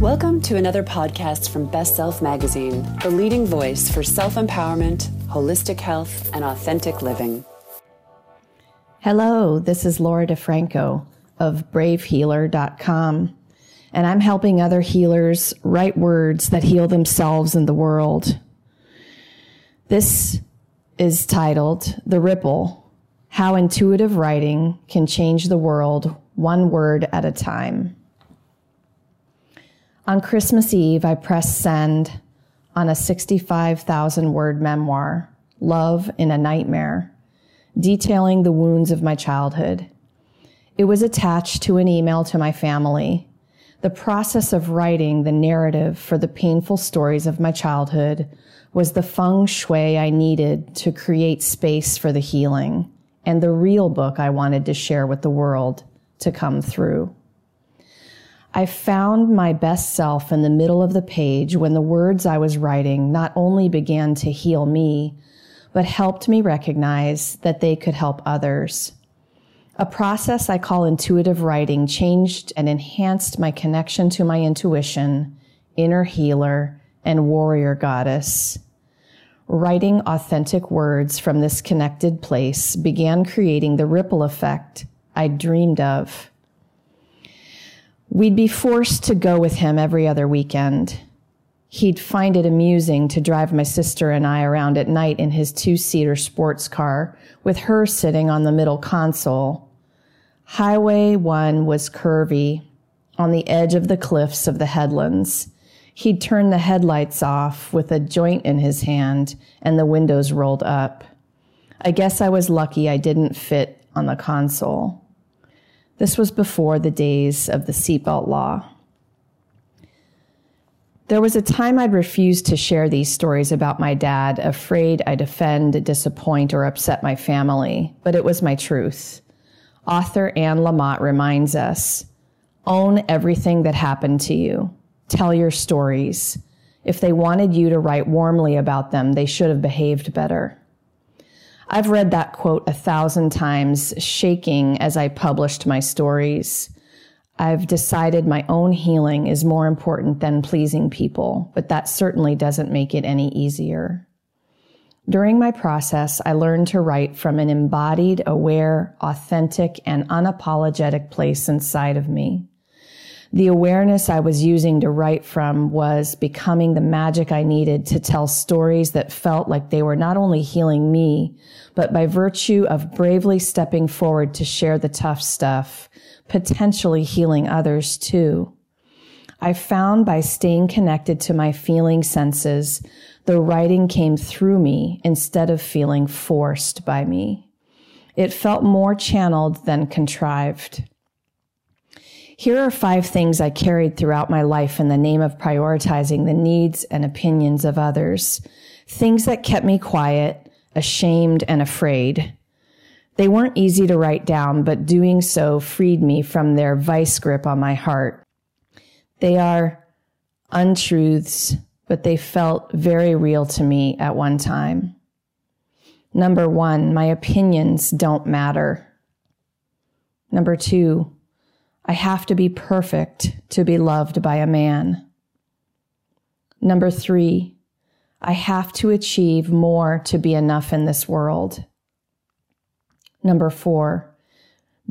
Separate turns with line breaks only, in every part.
Welcome to another podcast from Best Self Magazine, the leading voice for self empowerment, holistic health, and authentic living.
Hello, this is Laura Di Franco of bravehealer.com, and I'm helping other healers write words that heal themselves and the world. This is titled The Ripple How Intuitive Writing Can Change the World One Word at a Time. On Christmas Eve, I pressed send on a 65,000 word memoir, Love in a Nightmare, detailing the wounds of my childhood. It was attached to an email to my family. The process of writing the narrative for the painful stories of my childhood was the feng shui I needed to create space for the healing and the real book I wanted to share with the world to come through. I found my best self in the middle of the page when the words I was writing not only began to heal me, but helped me recognize that they could help others. A process I call intuitive writing changed and enhanced my connection to my intuition, inner healer, and warrior goddess. Writing authentic words from this connected place began creating the ripple effect I dreamed of. We'd be forced to go with him every other weekend. He'd find it amusing to drive my sister and I around at night in his two seater sports car with her sitting on the middle console. Highway 1 was curvy on the edge of the cliffs of the headlands. He'd turn the headlights off with a joint in his hand and the windows rolled up. I guess I was lucky I didn't fit on the console. This was before the days of the seatbelt law. There was a time I'd refused to share these stories about my dad, afraid I'd offend, disappoint, or upset my family, but it was my truth. Author Anne Lamott reminds us own everything that happened to you. Tell your stories. If they wanted you to write warmly about them, they should have behaved better. I've read that quote a thousand times, shaking as I published my stories. I've decided my own healing is more important than pleasing people, but that certainly doesn't make it any easier. During my process, I learned to write from an embodied, aware, authentic, and unapologetic place inside of me. The awareness I was using to write from was becoming the magic I needed to tell stories that felt like they were not only healing me, but by virtue of bravely stepping forward to share the tough stuff, potentially healing others too. I found by staying connected to my feeling senses, the writing came through me instead of feeling forced by me. It felt more channeled than contrived. Here are five things I carried throughout my life in the name of prioritizing the needs and opinions of others. Things that kept me quiet, ashamed, and afraid. They weren't easy to write down, but doing so freed me from their vice grip on my heart. They are untruths, but they felt very real to me at one time. Number one, my opinions don't matter. Number two, I have to be perfect to be loved by a man. Number three, I have to achieve more to be enough in this world. Number four,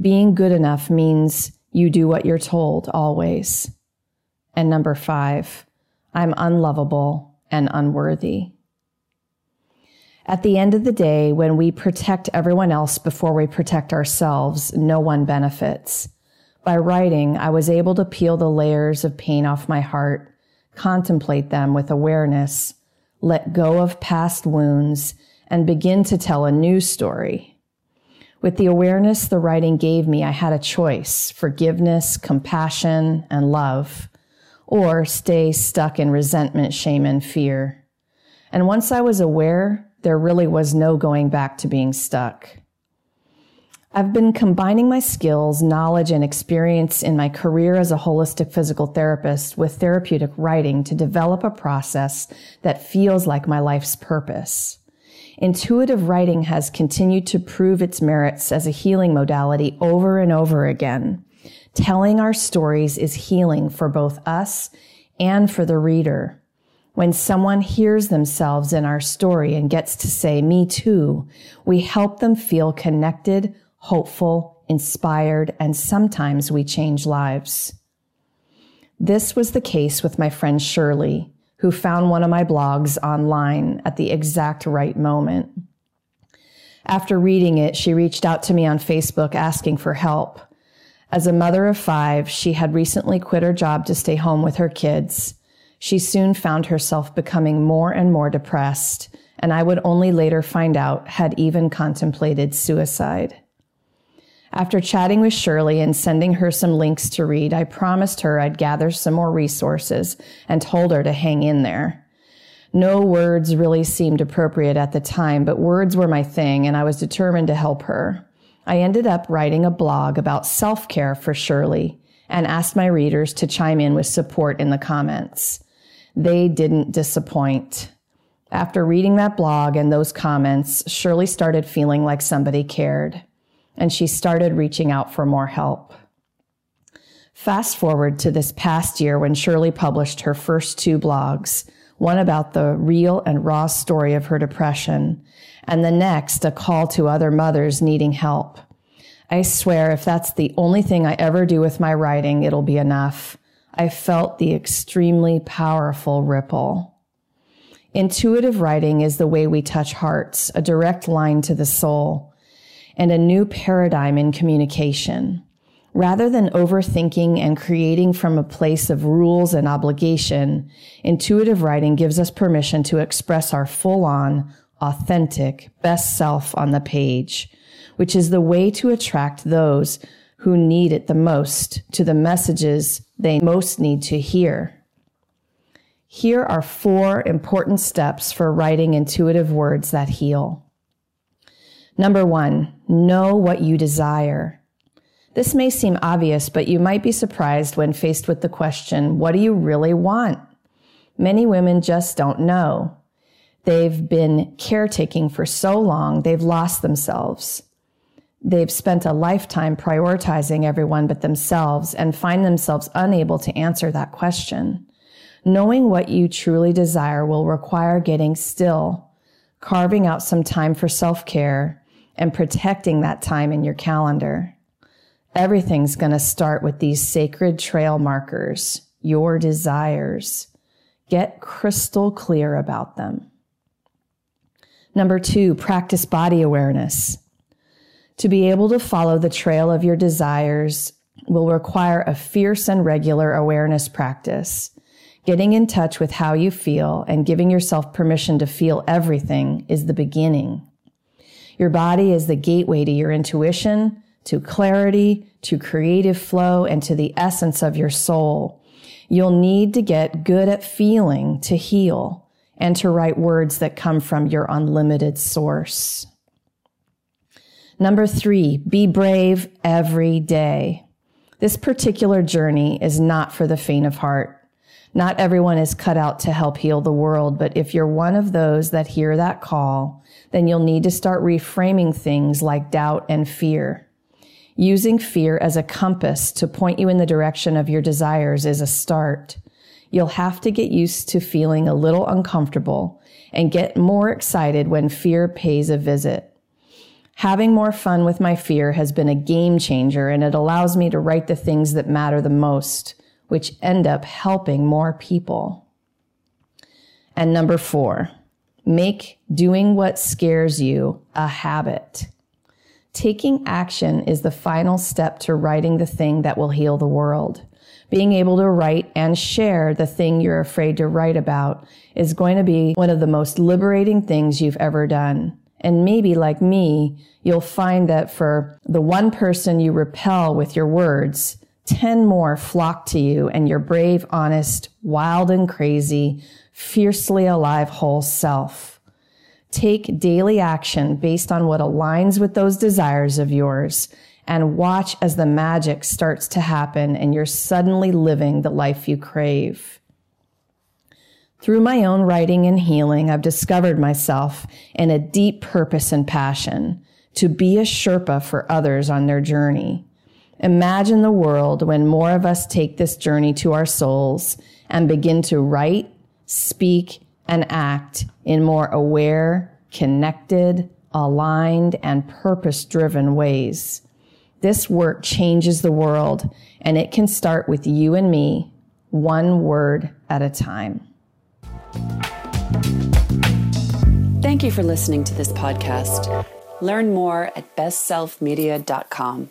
being good enough means you do what you're told always. And number five, I'm unlovable and unworthy. At the end of the day, when we protect everyone else before we protect ourselves, no one benefits. By writing, I was able to peel the layers of pain off my heart, contemplate them with awareness, let go of past wounds, and begin to tell a new story. With the awareness the writing gave me, I had a choice forgiveness, compassion, and love, or stay stuck in resentment, shame, and fear. And once I was aware, there really was no going back to being stuck. I've been combining my skills, knowledge, and experience in my career as a holistic physical therapist with therapeutic writing to develop a process that feels like my life's purpose. Intuitive writing has continued to prove its merits as a healing modality over and over again. Telling our stories is healing for both us and for the reader. When someone hears themselves in our story and gets to say, me too, we help them feel connected, hopeful, inspired, and sometimes we change lives. This was the case with my friend Shirley, who found one of my blogs online at the exact right moment. After reading it, she reached out to me on Facebook asking for help. As a mother of five, she had recently quit her job to stay home with her kids. She soon found herself becoming more and more depressed, and I would only later find out had even contemplated suicide. After chatting with Shirley and sending her some links to read, I promised her I'd gather some more resources and told her to hang in there. No words really seemed appropriate at the time, but words were my thing and I was determined to help her. I ended up writing a blog about self-care for Shirley and asked my readers to chime in with support in the comments. They didn't disappoint. After reading that blog and those comments, Shirley started feeling like somebody cared and she started reaching out for more help. Fast forward to this past year when Shirley published her first two blogs, one about the real and raw story of her depression, and the next a call to other mothers needing help. I swear if that's the only thing I ever do with my writing, it'll be enough. I felt the extremely powerful ripple. Intuitive writing is the way we touch hearts, a direct line to the soul and a new paradigm in communication. Rather than overthinking and creating from a place of rules and obligation, intuitive writing gives us permission to express our full on, authentic, best self on the page, which is the way to attract those who need it the most to the messages they most need to hear. Here are four important steps for writing intuitive words that heal. Number one, know what you desire. This may seem obvious, but you might be surprised when faced with the question, what do you really want? Many women just don't know. They've been caretaking for so long, they've lost themselves. They've spent a lifetime prioritizing everyone but themselves and find themselves unable to answer that question. Knowing what you truly desire will require getting still, carving out some time for self-care, and protecting that time in your calendar. Everything's going to start with these sacred trail markers, your desires. Get crystal clear about them. Number two, practice body awareness. To be able to follow the trail of your desires will require a fierce and regular awareness practice. Getting in touch with how you feel and giving yourself permission to feel everything is the beginning. Your body is the gateway to your intuition, to clarity, to creative flow, and to the essence of your soul. You'll need to get good at feeling to heal and to write words that come from your unlimited source. Number three, be brave every day. This particular journey is not for the faint of heart. Not everyone is cut out to help heal the world, but if you're one of those that hear that call, then you'll need to start reframing things like doubt and fear. Using fear as a compass to point you in the direction of your desires is a start. You'll have to get used to feeling a little uncomfortable and get more excited when fear pays a visit. Having more fun with my fear has been a game changer and it allows me to write the things that matter the most which end up helping more people. And number four, make doing what scares you a habit. Taking action is the final step to writing the thing that will heal the world. Being able to write and share the thing you're afraid to write about is going to be one of the most liberating things you've ever done. And maybe like me, you'll find that for the one person you repel with your words, 10 more flock to you and your brave, honest, wild and crazy, fiercely alive whole self. Take daily action based on what aligns with those desires of yours and watch as the magic starts to happen and you're suddenly living the life you crave. Through my own writing and healing, I've discovered myself in a deep purpose and passion to be a Sherpa for others on their journey. Imagine the world when more of us take this journey to our souls and begin to write, speak, and act in more aware, connected, aligned, and purpose driven ways. This work changes the world, and it can start with you and me, one word at a time.
Thank you for listening to this podcast. Learn more at bestselfmedia.com.